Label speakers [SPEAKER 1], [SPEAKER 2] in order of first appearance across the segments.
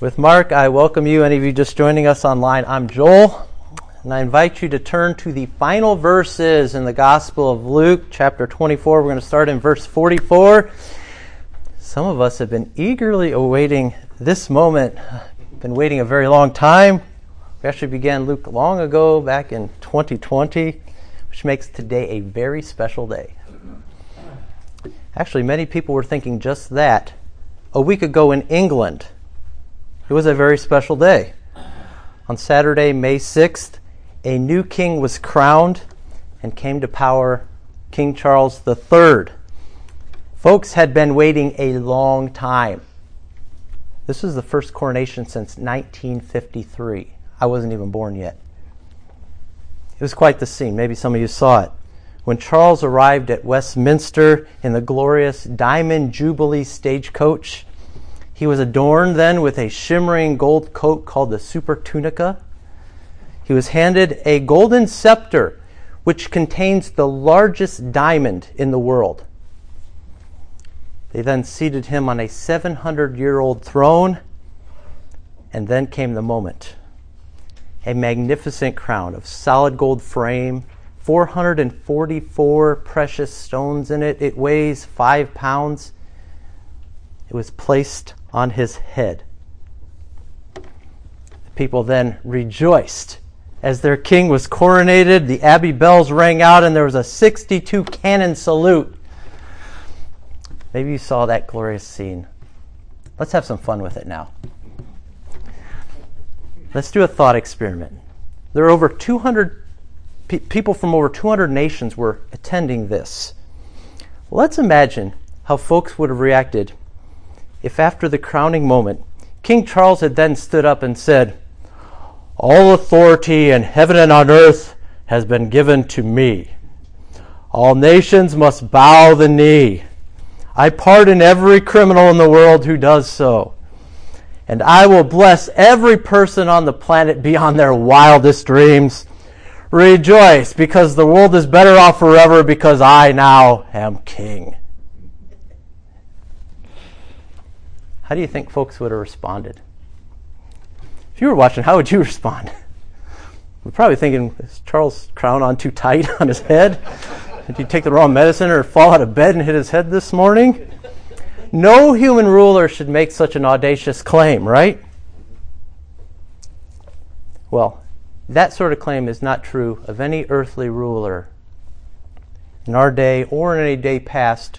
[SPEAKER 1] With Mark, I welcome you, any of you just joining us online. I'm Joel, and I invite you to turn to the final verses in the Gospel of Luke, chapter 24. We're going to start in verse 44. Some of us have been eagerly awaiting this moment, been waiting a very long time. We actually began Luke long ago, back in 2020, which makes today a very special day. Actually, many people were thinking just that a week ago in England it was a very special day. On Saturday, May 6th, a new king was crowned and came to power, King Charles III. Folks had been waiting a long time. This was the first coronation since 1953. I wasn't even born yet. It was quite the scene. Maybe some of you saw it. When Charles arrived at Westminster in the glorious Diamond Jubilee stagecoach, he was adorned then with a shimmering gold coat called the supertunica. He was handed a golden scepter, which contains the largest diamond in the world. They then seated him on a 700 year old throne, and then came the moment. A magnificent crown of solid gold frame, 444 precious stones in it. It weighs five pounds. It was placed on his head. The people then rejoiced as their king was coronated. The abbey bells rang out, and there was a 62 cannon salute. Maybe you saw that glorious scene. Let's have some fun with it now. Let's do a thought experiment. There are over 200 pe- people from over 200 nations were attending this. Let's imagine how folks would have reacted if after the crowning moment, King Charles had then stood up and said, All authority in heaven and on earth has been given to me. All nations must bow the knee. I pardon every criminal in the world who does so. And I will bless every person on the planet beyond their wildest dreams. Rejoice, because the world is better off forever because I now am king. How do you think folks would have responded? If you were watching, how would you respond? We're probably thinking, is Charles' crown on too tight on his head? Did he take the wrong medicine or fall out of bed and hit his head this morning? No human ruler should make such an audacious claim, right? Well, that sort of claim is not true of any earthly ruler in our day or in any day past,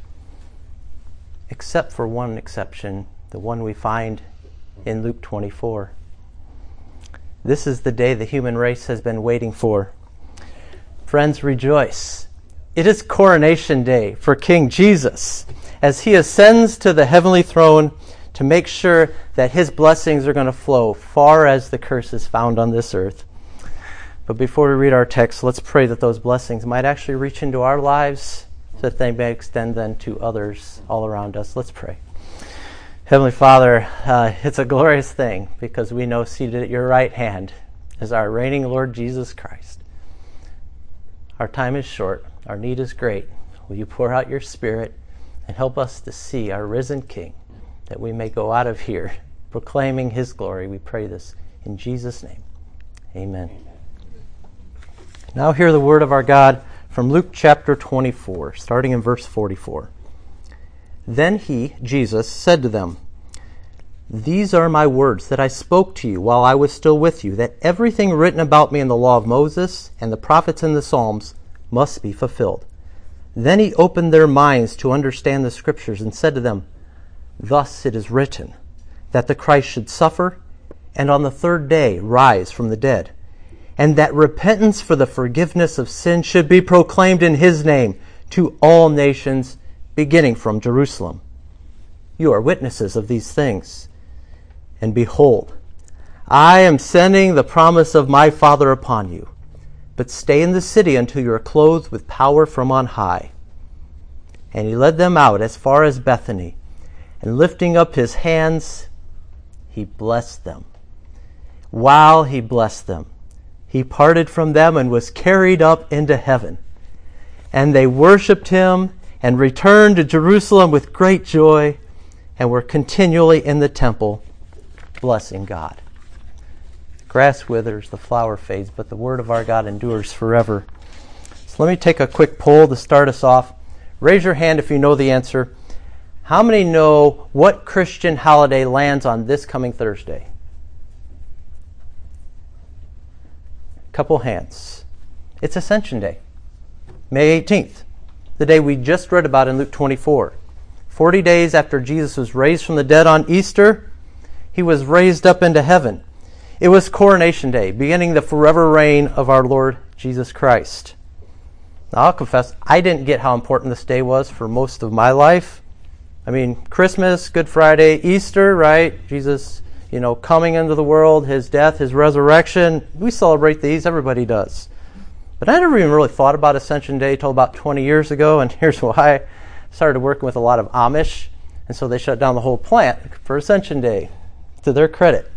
[SPEAKER 1] except for one exception the one we find in Luke 24. This is the day the human race has been waiting for. Friends, rejoice. It is coronation day for King Jesus as he ascends to the heavenly throne to make sure that his blessings are going to flow far as the curses found on this earth. But before we read our text, let's pray that those blessings might actually reach into our lives so that they may extend then to others all around us. Let's pray. Heavenly Father, uh, it's a glorious thing because we know seated at your right hand is our reigning Lord Jesus Christ. Our time is short, our need is great. Will you pour out your Spirit and help us to see our risen King that we may go out of here proclaiming his glory? We pray this in Jesus' name. Amen. Now, hear the word of our God from Luke chapter 24, starting in verse 44. Then he, Jesus, said to them, These are my words that I spoke to you while I was still with you, that everything written about me in the law of Moses and the prophets and the Psalms must be fulfilled. Then he opened their minds to understand the Scriptures and said to them, Thus it is written, that the Christ should suffer and on the third day rise from the dead, and that repentance for the forgiveness of sin should be proclaimed in his name to all nations beginning from Jerusalem. You are witnesses of these things. And behold, I am sending the promise of my Father upon you. But stay in the city until you are clothed with power from on high. And he led them out as far as Bethany, and lifting up his hands, he blessed them. While he blessed them, he parted from them and was carried up into heaven. And they worshiped him and returned to Jerusalem with great joy and were continually in the temple blessing God. The grass withers, the flower fades, but the word of our God endures forever. So let me take a quick poll to start us off. Raise your hand if you know the answer. How many know what Christian holiday lands on this coming Thursday? Couple hands. It's Ascension Day, May 18th, the day we just read about in Luke 24. 40 days after Jesus was raised from the dead on Easter, he was raised up into heaven. It was coronation day, beginning the forever reign of our Lord Jesus Christ. Now, I'll confess, I didn't get how important this day was for most of my life. I mean, Christmas, Good Friday, Easter, right? Jesus, you know, coming into the world, his death, his resurrection. We celebrate these, everybody does. But I never even really thought about Ascension Day until about 20 years ago, and here's why I started working with a lot of Amish, and so they shut down the whole plant for Ascension Day, to their credit.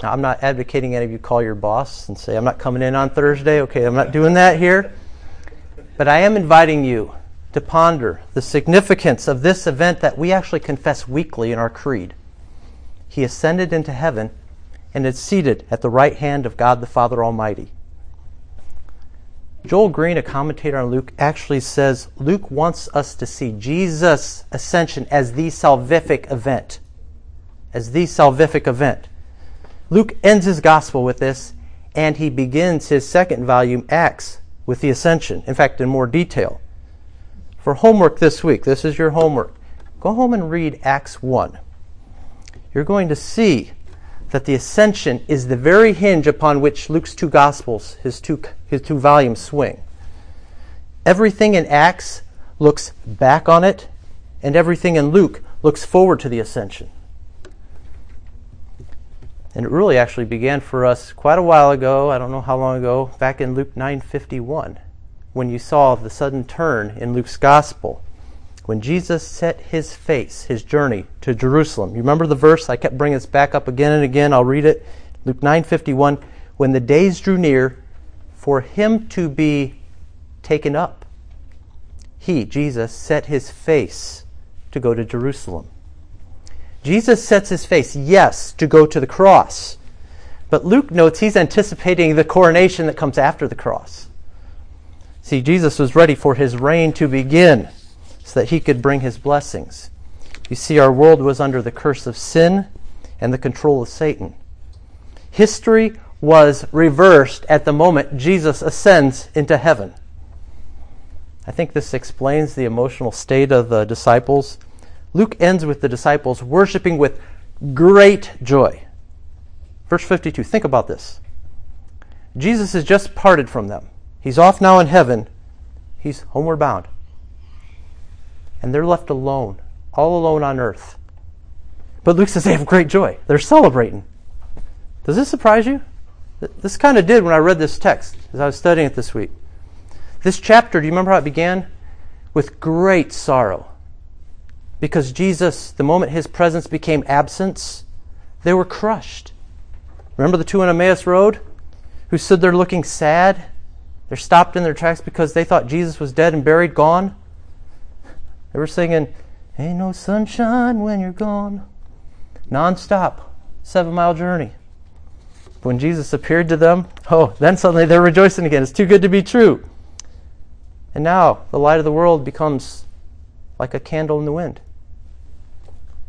[SPEAKER 1] Now, I'm not advocating any of you call your boss and say, I'm not coming in on Thursday. Okay, I'm not doing that here. But I am inviting you to ponder the significance of this event that we actually confess weekly in our creed. He ascended into heaven and is seated at the right hand of God the Father Almighty. Joel Green, a commentator on Luke, actually says Luke wants us to see Jesus' ascension as the salvific event. As the salvific event. Luke ends his gospel with this, and he begins his second volume, Acts, with the ascension. In fact, in more detail. For homework this week, this is your homework. Go home and read Acts 1. You're going to see that the ascension is the very hinge upon which Luke's two gospels, his two, his two volumes, swing. Everything in Acts looks back on it, and everything in Luke looks forward to the ascension. And it really actually began for us quite a while ago, I don't know how long ago, back in Luke 9:51, when you saw the sudden turn in Luke's gospel when Jesus set his face, his journey to Jerusalem. You remember the verse? I kept bringing this back up again and again. I'll read it. Luke 9:51. When the days drew near for him to be taken up, he, Jesus, set his face to go to Jerusalem. Jesus sets his face, yes, to go to the cross. But Luke notes he's anticipating the coronation that comes after the cross. See, Jesus was ready for his reign to begin so that he could bring his blessings. You see, our world was under the curse of sin and the control of Satan. History was reversed at the moment Jesus ascends into heaven. I think this explains the emotional state of the disciples. Luke ends with the disciples worshiping with great joy. Verse 52, think about this. Jesus has just parted from them. He's off now in heaven. He's homeward bound and they're left alone, all alone on earth. But Luke says they have great joy. They're celebrating. Does this surprise you? This kind of did when I read this text as I was studying it this week. This chapter, do you remember how it began? With great sorrow. Because Jesus, the moment his presence became absence, they were crushed. Remember the two on Emmaus Road who stood there looking sad? They're stopped in their tracks because they thought Jesus was dead and buried, gone. They were singing, Ain't no sunshine when you're gone. Non-stop, seven mile journey. When Jesus appeared to them, oh, then suddenly they're rejoicing again. It's too good to be true. And now the light of the world becomes like a candle in the wind.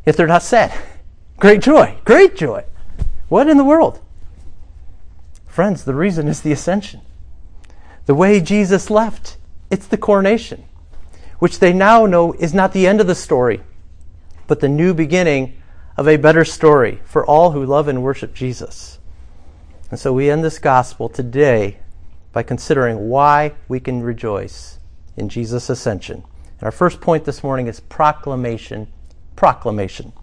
[SPEAKER 1] If they're not sad, great joy, great joy. What in the world? Friends, the reason is the ascension. The way Jesus left, it's the coronation which they now know is not the end of the story, but the new beginning of a better story for all who love and worship Jesus. And so we end this gospel today by considering why we can rejoice in Jesus' ascension. And our first point this morning is proclamation. Proclamation.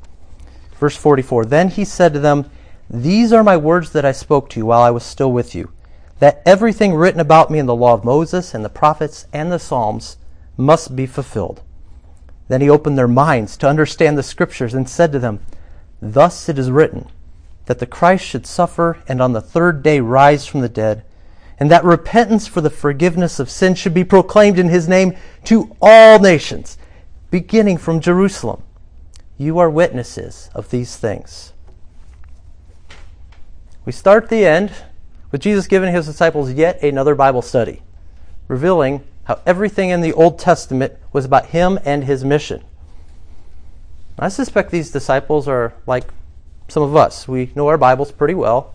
[SPEAKER 1] Verse 44 Then he said to them, These are my words that I spoke to you while I was still with you, that everything written about me in the law of Moses and the prophets and the Psalms must be fulfilled. Then he opened their minds to understand the scriptures and said to them, Thus it is written, that the Christ should suffer and on the third day rise from the dead, and that repentance for the forgiveness of sins should be proclaimed in his name to all nations, beginning from Jerusalem. You are witnesses of these things. We start the end with Jesus giving his disciples yet another Bible study, revealing how everything in the Old Testament was about him and his mission. I suspect these disciples are like some of us. We know our Bibles pretty well,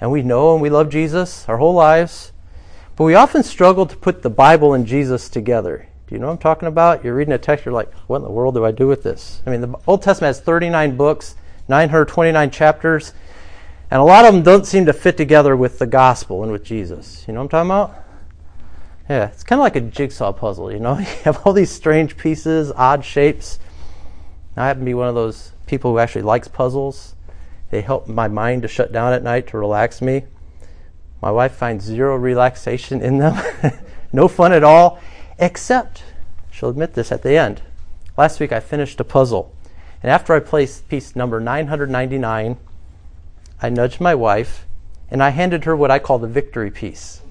[SPEAKER 1] and we know and we love Jesus our whole lives, but we often struggle to put the Bible and Jesus together. Do you know what I'm talking about? You're reading a text, you're like, what in the world do I do with this? I mean, the Old Testament has 39 books, 929 chapters, and a lot of them don't seem to fit together with the gospel and with Jesus. You know what I'm talking about? Yeah, it's kind of like a jigsaw puzzle, you know? You have all these strange pieces, odd shapes. I happen to be one of those people who actually likes puzzles. They help my mind to shut down at night to relax me. My wife finds zero relaxation in them, no fun at all, except she'll admit this at the end. Last week I finished a puzzle, and after I placed piece number 999, I nudged my wife and I handed her what I call the victory piece.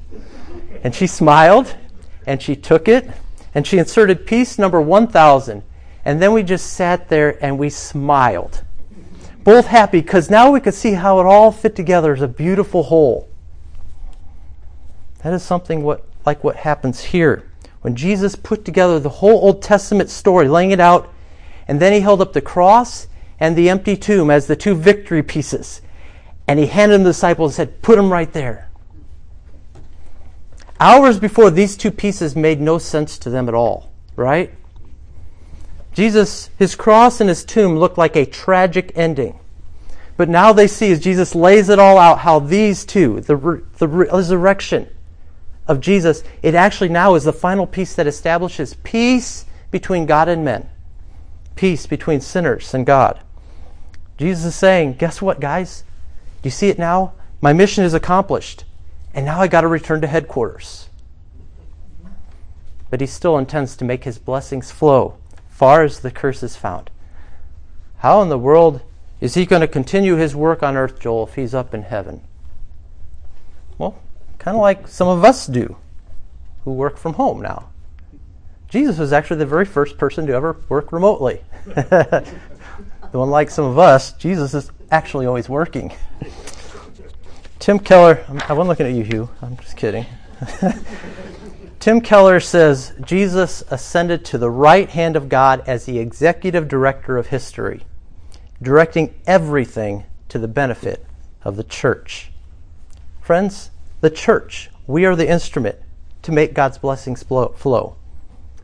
[SPEAKER 1] And she smiled and she took it and she inserted piece number 1000. And then we just sat there and we smiled. Both happy because now we could see how it all fit together as a beautiful whole. That is something what, like what happens here. When Jesus put together the whole Old Testament story, laying it out, and then he held up the cross and the empty tomb as the two victory pieces. And he handed them to the disciples and said, Put them right there. Hours before, these two pieces made no sense to them at all, right? Jesus, his cross and his tomb looked like a tragic ending. But now they see as Jesus lays it all out how these two, the, the resurrection of Jesus, it actually now is the final piece that establishes peace between God and men, peace between sinners and God. Jesus is saying, guess what, guys? Do you see it now? My mission is accomplished. And now I got to return to headquarters. But he still intends to make his blessings flow far as the curse is found. How in the world is he going to continue his work on earth, Joel, if he's up in heaven? Well, kind of like some of us do who work from home now. Jesus was actually the very first person to ever work remotely. Unlike some of us, Jesus is actually always working. Tim Keller, I wasn't looking at you, Hugh. I'm just kidding. Tim Keller says Jesus ascended to the right hand of God as the executive director of history, directing everything to the benefit of the church. Friends, the church, we are the instrument to make God's blessings flow.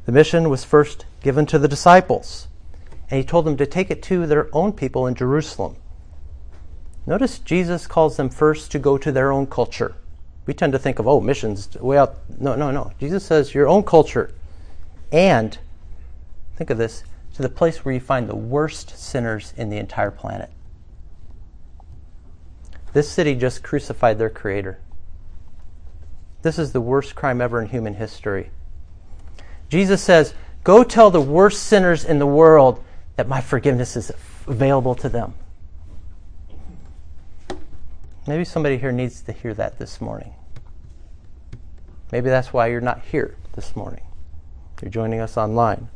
[SPEAKER 1] The mission was first given to the disciples, and he told them to take it to their own people in Jerusalem. Notice Jesus calls them first to go to their own culture. We tend to think of, oh, missions way out. No, no, no. Jesus says your own culture. And, think of this, to the place where you find the worst sinners in the entire planet. This city just crucified their creator. This is the worst crime ever in human history. Jesus says, Go tell the worst sinners in the world that my forgiveness is available to them. Maybe somebody here needs to hear that this morning. Maybe that's why you're not here this morning. You're joining us online.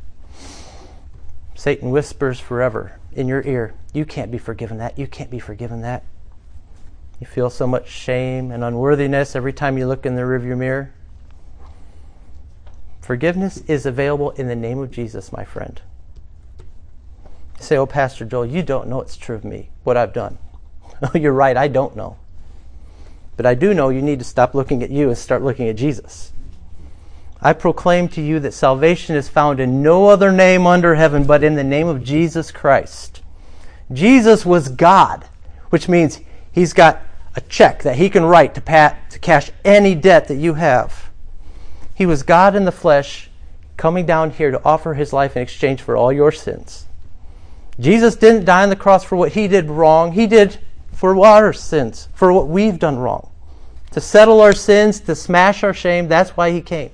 [SPEAKER 1] Satan whispers forever in your ear, You can't be forgiven that. You can't be forgiven that. You feel so much shame and unworthiness every time you look in the rearview mirror. Forgiveness is available in the name of Jesus, my friend. You say, Oh, Pastor Joel, you don't know it's true of me, what I've done. Oh, you're right, I don't know. But I do know you need to stop looking at you and start looking at Jesus. I proclaim to you that salvation is found in no other name under heaven but in the name of Jesus Christ. Jesus was God, which means he's got a check that he can write to, pat, to cash any debt that you have. He was God in the flesh, coming down here to offer his life in exchange for all your sins. Jesus didn't die on the cross for what he did wrong. He did for our sins, for what we've done wrong. To settle our sins, to smash our shame, that's why he came.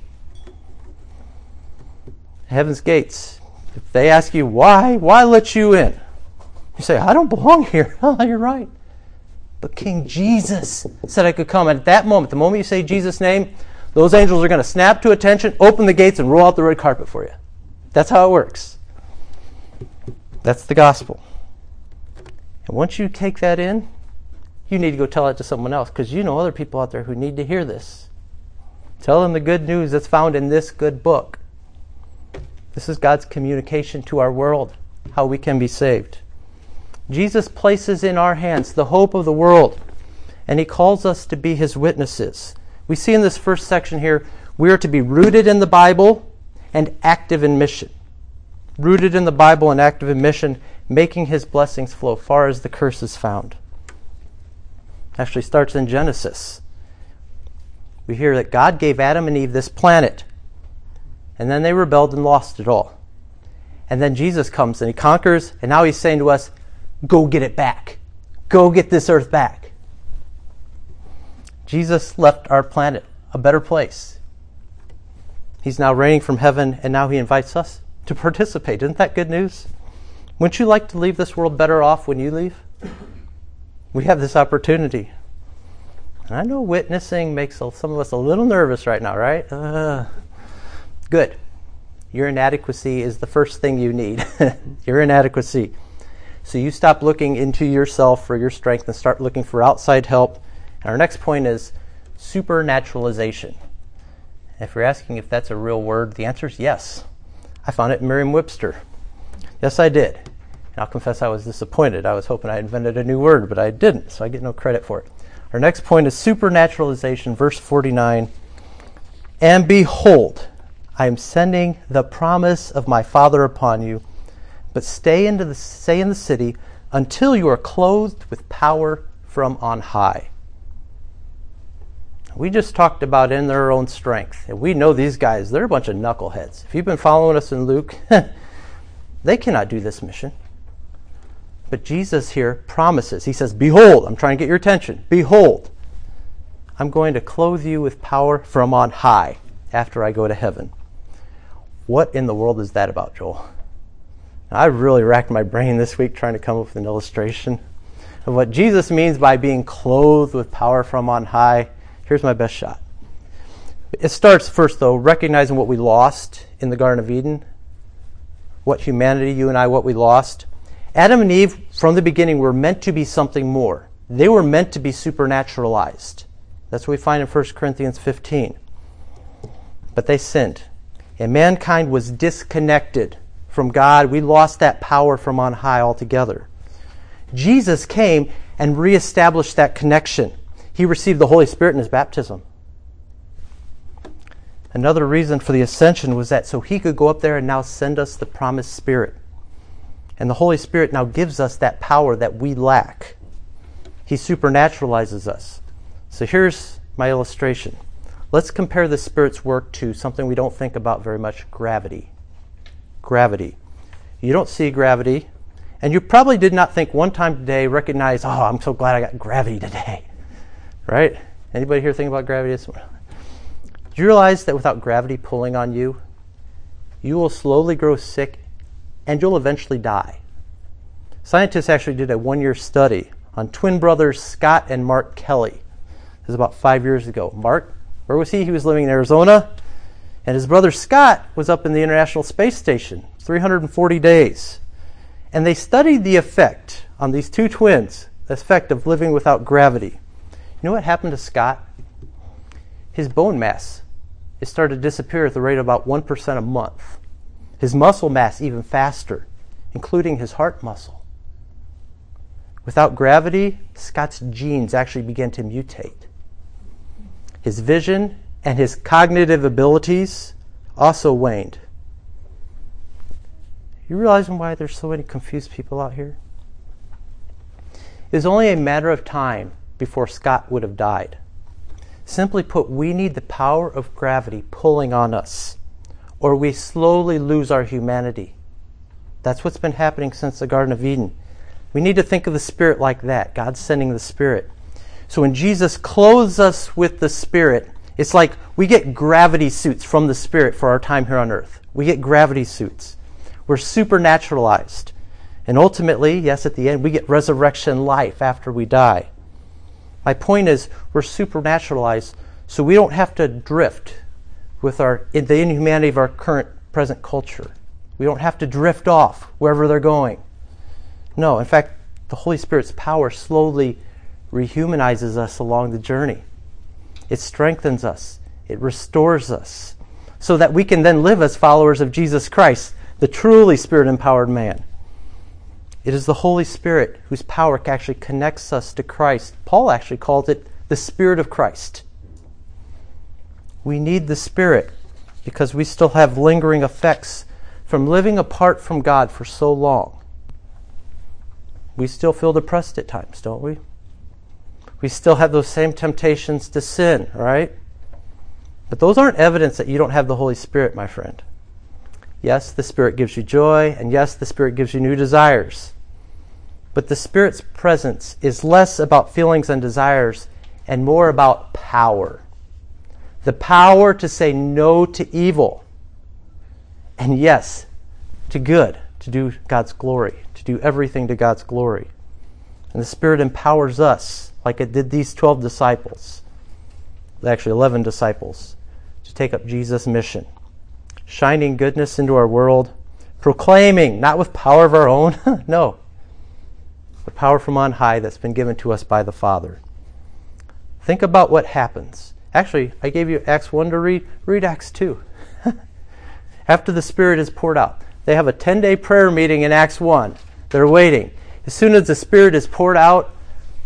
[SPEAKER 1] Heaven's gates. If they ask you why, why let you in? You say, I don't belong here. Oh, you're right. But King Jesus said I could come. And at that moment, the moment you say Jesus' name, those angels are going to snap to attention, open the gates, and roll out the red carpet for you. That's how it works. That's the gospel. And once you take that in, you need to go tell it to someone else because you know other people out there who need to hear this. Tell them the good news that's found in this good book. This is God's communication to our world, how we can be saved. Jesus places in our hands the hope of the world, and he calls us to be his witnesses. We see in this first section here, we are to be rooted in the Bible and active in mission. Rooted in the Bible and active in mission, making his blessings flow far as the curse is found. Actually starts in Genesis. We hear that God gave Adam and Eve this planet, and then they rebelled and lost it all. And then Jesus comes and he conquers, and now he's saying to us, Go get it back. Go get this earth back. Jesus left our planet a better place. He's now reigning from heaven, and now he invites us to participate. Isn't that good news? Wouldn't you like to leave this world better off when you leave? We have this opportunity. And I know witnessing makes some of us a little nervous right now, right? Uh, good. Your inadequacy is the first thing you need. Your inadequacy. So you stop looking into yourself for your strength and start looking for outside help. And our next point is supernaturalization. If you're asking if that's a real word, the answer is yes. I found it in Merriam Webster. Yes, I did. I'll confess I was disappointed. I was hoping I invented a new word, but I didn't, so I get no credit for it. Our next point is supernaturalization, verse 49. And behold, I am sending the promise of my Father upon you but stay, into the, stay in the city until you are clothed with power from on high. We just talked about in their own strength. And we know these guys, they're a bunch of knuckleheads. If you've been following us in Luke, they cannot do this mission. But Jesus here promises. He says, Behold, I'm trying to get your attention. Behold, I'm going to clothe you with power from on high after I go to heaven. What in the world is that about, Joel? I really racked my brain this week trying to come up with an illustration of what Jesus means by being clothed with power from on high. Here's my best shot. It starts first, though, recognizing what we lost in the Garden of Eden, what humanity, you and I, what we lost. Adam and Eve, from the beginning, were meant to be something more. They were meant to be supernaturalized. That's what we find in 1 Corinthians 15. But they sinned, and mankind was disconnected from God. We lost that power from on high altogether. Jesus came and reestablished that connection. He received the Holy Spirit in his baptism. Another reason for the ascension was that so he could go up there and now send us the promised Spirit. And the Holy Spirit now gives us that power that we lack. He supernaturalizes us. So here's my illustration. Let's compare the Spirit's work to something we don't think about very much gravity gravity. You don't see gravity, and you probably did not think one time today, recognize, oh, I'm so glad I got gravity today. Right? Anybody here think about gravity? Do you realize that without gravity pulling on you, you will slowly grow sick and you'll eventually die? Scientists actually did a one year study on twin brothers Scott and Mark Kelly. This is about five years ago. Mark, where was he? He was living in Arizona. And his brother Scott was up in the International Space Station 340 days. And they studied the effect on these two twins, the effect of living without gravity. You know what happened to Scott? His bone mass it started to disappear at the rate of about 1% a month. His muscle mass even faster, including his heart muscle. Without gravity, Scott's genes actually began to mutate. His vision and his cognitive abilities also waned. You realizing why there's so many confused people out here? It was only a matter of time before Scott would have died. Simply put, we need the power of gravity pulling on us, or we slowly lose our humanity. That's what's been happening since the Garden of Eden. We need to think of the Spirit like that God sending the Spirit. So when Jesus clothes us with the Spirit, it's like we get gravity suits from the Spirit for our time here on earth. We get gravity suits. We're supernaturalized. And ultimately, yes, at the end, we get resurrection life after we die. My point is, we're supernaturalized so we don't have to drift with our, the inhumanity of our current present culture. We don't have to drift off wherever they're going. No, in fact, the Holy Spirit's power slowly rehumanizes us along the journey. It strengthens us, it restores us, so that we can then live as followers of Jesus Christ, the truly spirit empowered man. It is the Holy Spirit whose power actually connects us to Christ. Paul actually called it the Spirit of Christ. We need the Spirit because we still have lingering effects from living apart from God for so long. We still feel depressed at times, don't we? We still have those same temptations to sin, right? But those aren't evidence that you don't have the Holy Spirit, my friend. Yes, the Spirit gives you joy, and yes, the Spirit gives you new desires. But the Spirit's presence is less about feelings and desires and more about power. The power to say no to evil and yes to good, to do God's glory, to do everything to God's glory. And the Spirit empowers us, like it did these 12 disciples, actually 11 disciples, to take up Jesus' mission, shining goodness into our world, proclaiming, not with power of our own, no, the power from on high that's been given to us by the Father. Think about what happens. Actually, I gave you Acts 1 to read. Read Acts 2. After the Spirit is poured out, they have a 10 day prayer meeting in Acts 1. They're waiting. As soon as the Spirit is poured out,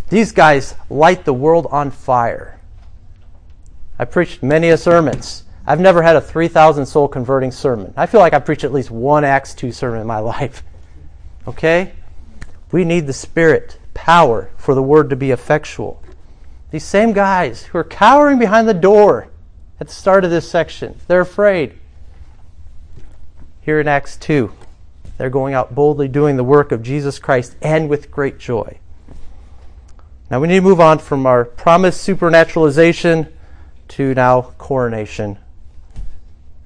[SPEAKER 1] these guys light the world on fire. I preached many a sermons. I've never had a 3,000 soul converting sermon. I feel like I preached at least one Acts 2 sermon in my life. Okay? We need the Spirit, power for the word to be effectual. These same guys who are cowering behind the door at the start of this section, they're afraid. Here in Acts 2, they're going out boldly doing the work of Jesus Christ and with great joy. Now we need to move on from our promised supernaturalization to now coronation.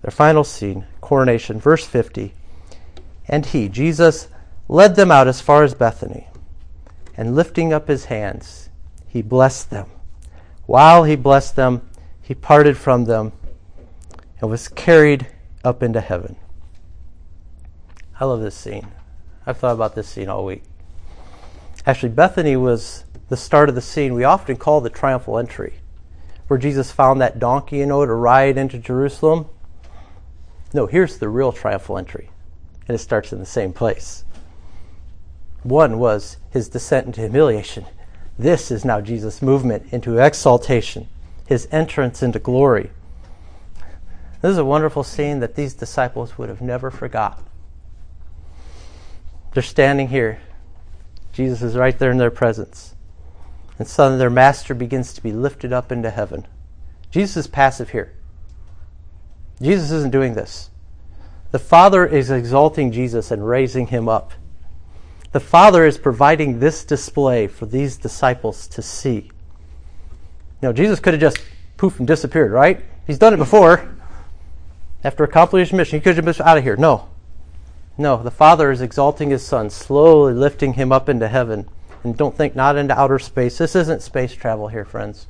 [SPEAKER 1] Their final scene, coronation, verse 50. And he, Jesus, led them out as far as Bethany, and lifting up his hands, he blessed them. While he blessed them, he parted from them and was carried up into heaven. I love this scene. I've thought about this scene all week. Actually, Bethany was the start of the scene we often call the triumphal entry, where Jesus found that donkey, you know, to ride into Jerusalem. No, here's the real triumphal entry, and it starts in the same place. One was his descent into humiliation. This is now Jesus' movement into exaltation, his entrance into glory. This is a wonderful scene that these disciples would have never forgot. They're standing here. Jesus is right there in their presence. And suddenly their master begins to be lifted up into heaven. Jesus is passive here. Jesus isn't doing this. The Father is exalting Jesus and raising him up. The Father is providing this display for these disciples to see. Now, Jesus could have just poof and disappeared, right? He's done it before. After accomplishing his mission, he could have been out of here. No. No, the Father is exalting his Son, slowly lifting him up into heaven. And don't think not into outer space. This isn't space travel here, friends.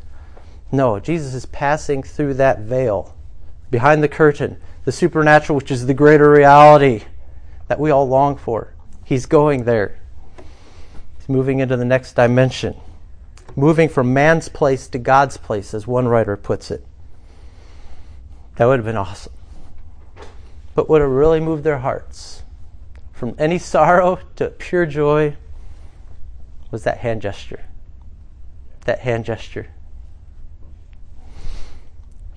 [SPEAKER 1] No, Jesus is passing through that veil, behind the curtain, the supernatural, which is the greater reality that we all long for. He's going there. He's moving into the next dimension, moving from man's place to God's place, as one writer puts it. That would have been awesome. But would have really moved their hearts from any sorrow to pure joy was that hand gesture. That hand gesture.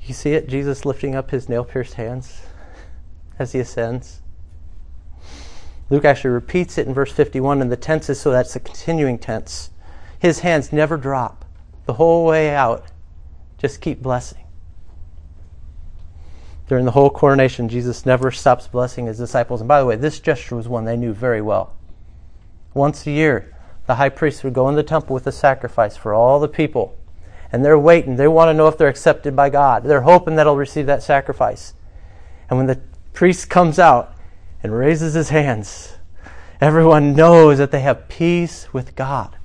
[SPEAKER 1] You see it? Jesus lifting up his nail pierced hands as he ascends. Luke actually repeats it in verse 51 in the tenses, so that's a continuing tense. His hands never drop the whole way out. Just keep blessing. During the whole coronation, Jesus never stops blessing his disciples. And by the way, this gesture was one they knew very well. Once a year, the high priest would go in the temple with a sacrifice for all the people. And they're waiting. They want to know if they're accepted by God. They're hoping that he'll receive that sacrifice. And when the priest comes out, and raises his hands, everyone knows that they have peace with God.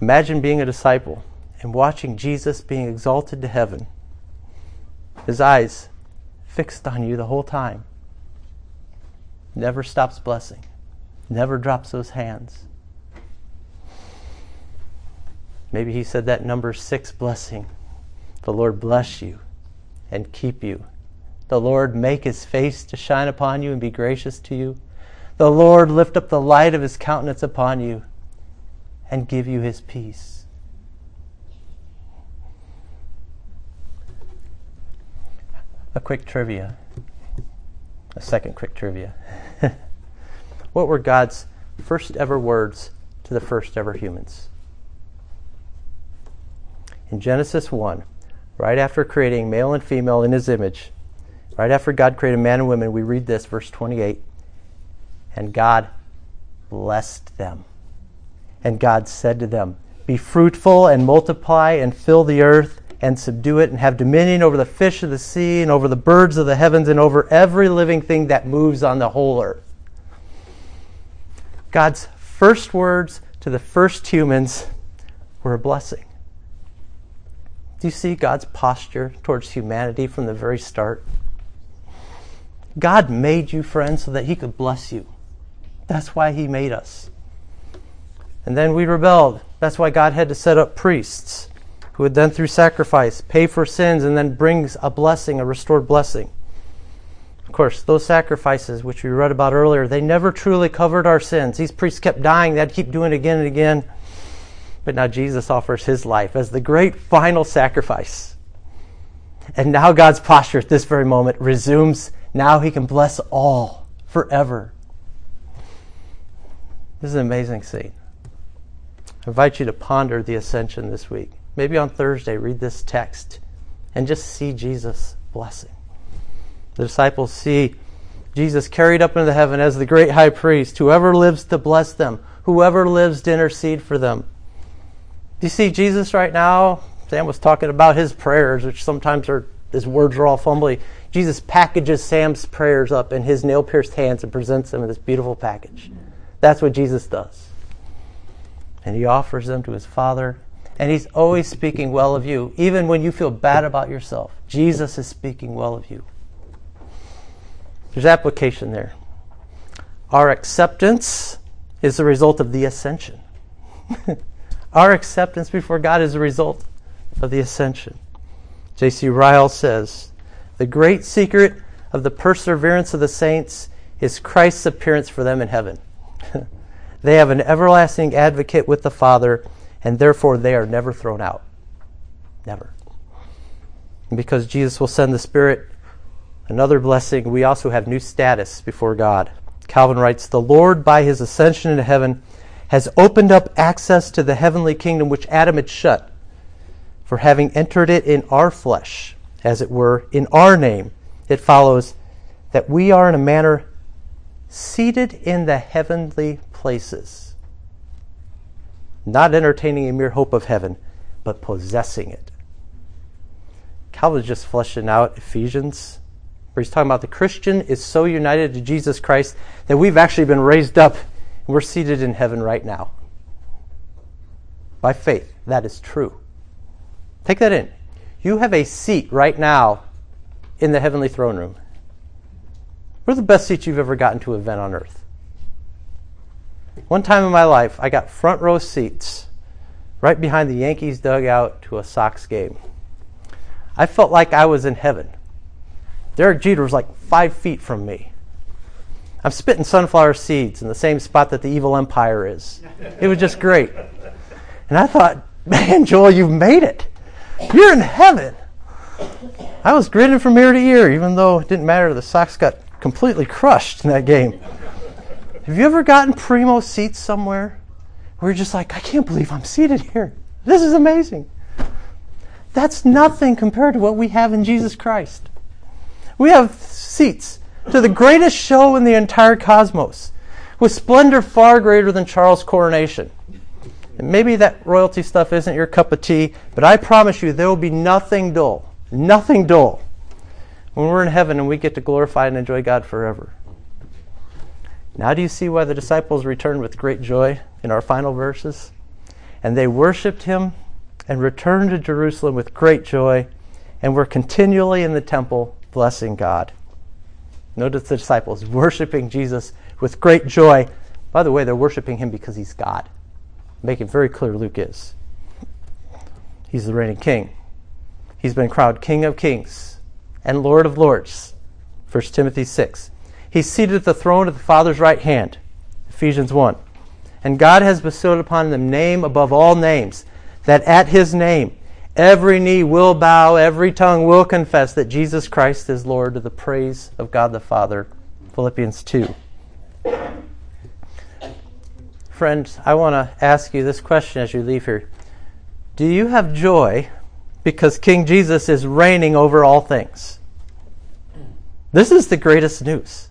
[SPEAKER 1] Imagine being a disciple and watching Jesus being exalted to heaven, his eyes fixed on you the whole time. Never stops blessing, never drops those hands. Maybe he said that number six blessing. The Lord bless you and keep you. The Lord make his face to shine upon you and be gracious to you. The Lord lift up the light of his countenance upon you and give you his peace. A quick trivia. A second quick trivia. what were God's first ever words to the first ever humans? In Genesis 1, right after creating male and female in his image, right after God created man and woman, we read this, verse 28. And God blessed them. And God said to them, Be fruitful and multiply and fill the earth and subdue it and have dominion over the fish of the sea and over the birds of the heavens and over every living thing that moves on the whole earth. God's first words to the first humans were a blessing. Do you see God's posture towards humanity from the very start? God made you, friends, so that He could bless you. That's why He made us. And then we rebelled. That's why God had to set up priests who would then, through sacrifice, pay for sins and then brings a blessing, a restored blessing. Of course, those sacrifices, which we read about earlier, they never truly covered our sins. These priests kept dying, they had to keep doing it again and again. But now Jesus offers his life as the great final sacrifice. And now God's posture at this very moment resumes. Now he can bless all forever. This is an amazing scene. I invite you to ponder the ascension this week. Maybe on Thursday, read this text and just see Jesus' blessing. The disciples see Jesus carried up into heaven as the great high priest, whoever lives to bless them, whoever lives to intercede for them. Do you see Jesus right now? Sam was talking about his prayers, which sometimes are his words are all fumbly. Jesus packages Sam's prayers up in his nail pierced hands and presents them in this beautiful package. That's what Jesus does. And he offers them to his Father. And he's always speaking well of you, even when you feel bad about yourself. Jesus is speaking well of you. There's application there. Our acceptance is the result of the ascension. Our acceptance before God is a result of the ascension. J.C. Ryle says The great secret of the perseverance of the saints is Christ's appearance for them in heaven. they have an everlasting advocate with the Father, and therefore they are never thrown out. Never. And because Jesus will send the Spirit, another blessing, we also have new status before God. Calvin writes The Lord, by his ascension into heaven, has opened up access to the heavenly kingdom which Adam had shut. For having entered it in our flesh, as it were, in our name, it follows that we are in a manner seated in the heavenly places, not entertaining a mere hope of heaven, but possessing it. Calvin's just fleshing out Ephesians, where he's talking about the Christian is so united to Jesus Christ that we've actually been raised up and we're seated in heaven right now. By faith, that is true. Take that in. You have a seat right now in the heavenly throne room. What are the best seats you've ever gotten to event on earth? One time in my life, I got front row seats right behind the Yankees dugout to a Sox game. I felt like I was in heaven. Derek Jeter was like five feet from me. I'm spitting sunflower seeds in the same spot that the evil empire is. It was just great. And I thought, man, Joel, you've made it. You're in heaven. I was grinning from ear to ear, even though it didn't matter. The Sox got completely crushed in that game. Have you ever gotten primo seats somewhere where you're just like, I can't believe I'm seated here? This is amazing. That's nothing compared to what we have in Jesus Christ. We have seats to the greatest show in the entire cosmos, with splendor far greater than Charles' coronation. And maybe that royalty stuff isn't your cup of tea, but I promise you there will be nothing dull, nothing dull when we're in heaven and we get to glorify and enjoy God forever. Now, do you see why the disciples returned with great joy in our final verses? And they worshiped him and returned to Jerusalem with great joy and were continually in the temple blessing God. Notice the disciples worshiping Jesus with great joy. By the way, they're worshiping him because he's God. Make it very clear Luke is. He's the reigning king. He's been crowned King of Kings and Lord of Lords. 1 Timothy 6. He's seated at the throne at the Father's right hand. Ephesians 1. And God has bestowed upon him name above all names, that at his name every knee will bow, every tongue will confess that Jesus Christ is Lord to the praise of God the Father. Philippians 2. Friends, I want to ask you this question as you leave here. Do you have joy because King Jesus is reigning over all things? This is the greatest news.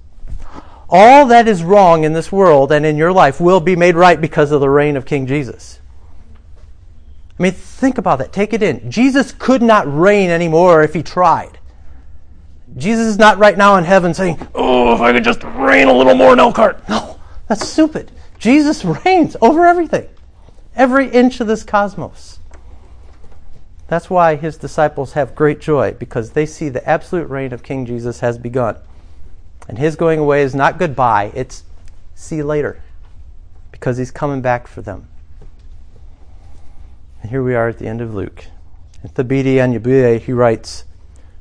[SPEAKER 1] All that is wrong in this world and in your life will be made right because of the reign of King Jesus. I mean, think about that. Take it in. Jesus could not reign anymore if he tried. Jesus is not right now in heaven saying, Oh, if I could just reign a little more in Elkhart. No, that's stupid. Jesus reigns over everything, every inch of this cosmos. That's why his disciples have great joy, because they see the absolute reign of King Jesus has begun. And his going away is not goodbye, it's see you later, because he's coming back for them. And here we are at the end of Luke. At the BD and he writes,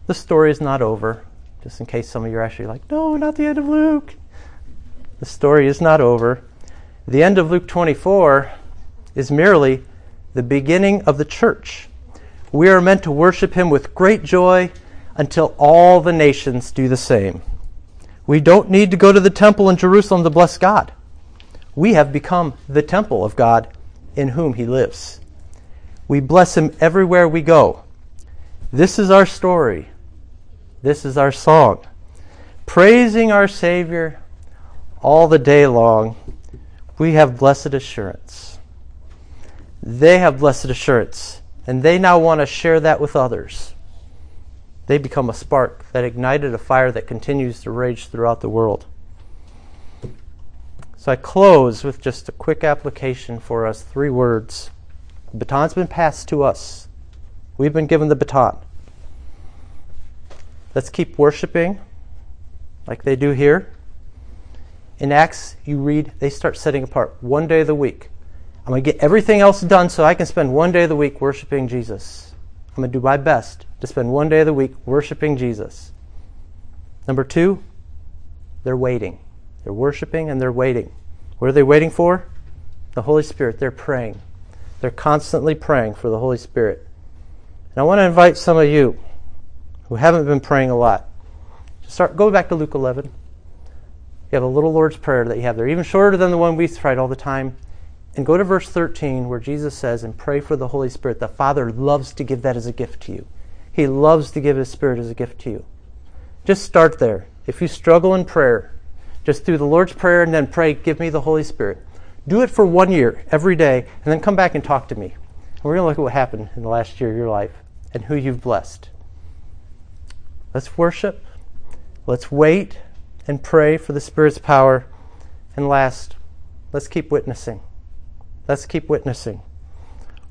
[SPEAKER 1] The story is not over, just in case some of you are actually like, No, not the end of Luke. The story is not over. The end of Luke 24 is merely the beginning of the church. We are meant to worship him with great joy until all the nations do the same. We don't need to go to the temple in Jerusalem to bless God. We have become the temple of God in whom he lives. We bless him everywhere we go. This is our story. This is our song. Praising our Savior all the day long we have blessed assurance. They have blessed assurance, and they now want to share that with others. They become a spark that ignited a fire that continues to rage throughout the world. So I close with just a quick application for us three words. The baton's been passed to us, we've been given the baton. Let's keep worshiping like they do here. In Acts, you read, they start setting apart one day of the week. I'm going to get everything else done so I can spend one day of the week worshiping Jesus. I'm going to do my best to spend one day of the week worshiping Jesus. Number two, they're waiting. They're worshiping and they're waiting. What are they waiting for? The Holy Spirit. They're praying. They're constantly praying for the Holy Spirit. And I want to invite some of you who haven't been praying a lot. To start go back to Luke 11. You have a little Lord's Prayer that you have there, even shorter than the one we write all the time. And go to verse 13 where Jesus says, and pray for the Holy Spirit. The Father loves to give that as a gift to you. He loves to give His Spirit as a gift to you. Just start there. If you struggle in prayer, just do the Lord's Prayer and then pray, Give me the Holy Spirit. Do it for one year, every day, and then come back and talk to me. And we're going to look at what happened in the last year of your life and who you've blessed. Let's worship. Let's wait and pray for the Spirit's power. And last, let's keep witnessing. Let's keep witnessing.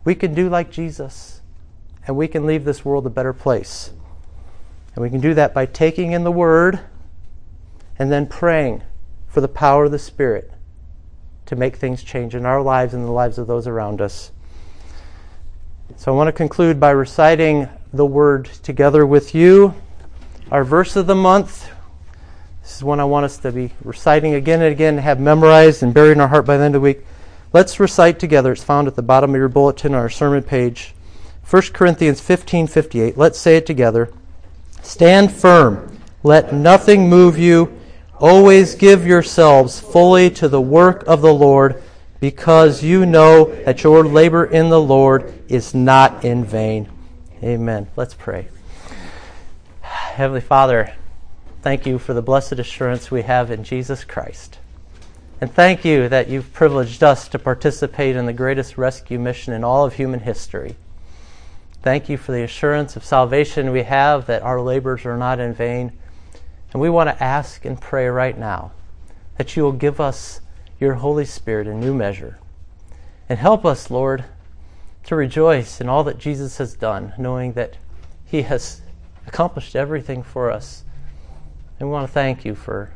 [SPEAKER 1] We can do like Jesus, and we can leave this world a better place. And we can do that by taking in the Word and then praying for the power of the Spirit to make things change in our lives and the lives of those around us. So I want to conclude by reciting the Word together with you. Our verse of the month this is one I want us to be reciting again and again, have memorized and buried in our heart by the end of the week. Let's recite together. It's found at the bottom of your bulletin on our sermon page. 1 Corinthians 15 58. Let's say it together. Stand firm. Let nothing move you. Always give yourselves fully to the work of the Lord, because you know that your labor in the Lord is not in vain. Amen. Let's pray. Heavenly Father, Thank you for the blessed assurance we have in Jesus Christ. And thank you that you've privileged us to participate in the greatest rescue mission in all of human history. Thank you for the assurance of salvation we have that our labors are not in vain. And we want to ask and pray right now that you will give us your Holy Spirit in new measure. And help us, Lord, to rejoice in all that Jesus has done, knowing that he has accomplished everything for us and we want to thank you for,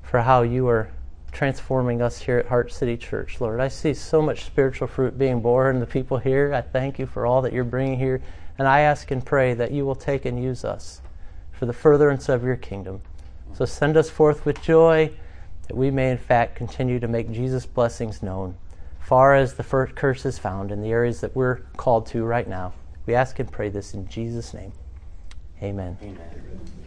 [SPEAKER 1] for how you are transforming us here at Heart City Church, Lord. I see so much spiritual fruit being borne in the people here. I thank you for all that you're bringing here. And I ask and pray that you will take and use us for the furtherance of your kingdom. So send us forth with joy that we may, in fact, continue to make Jesus' blessings known, far as the first curse is found in the areas that we're called to right now. We ask and pray this in Jesus' name. Amen. Amen.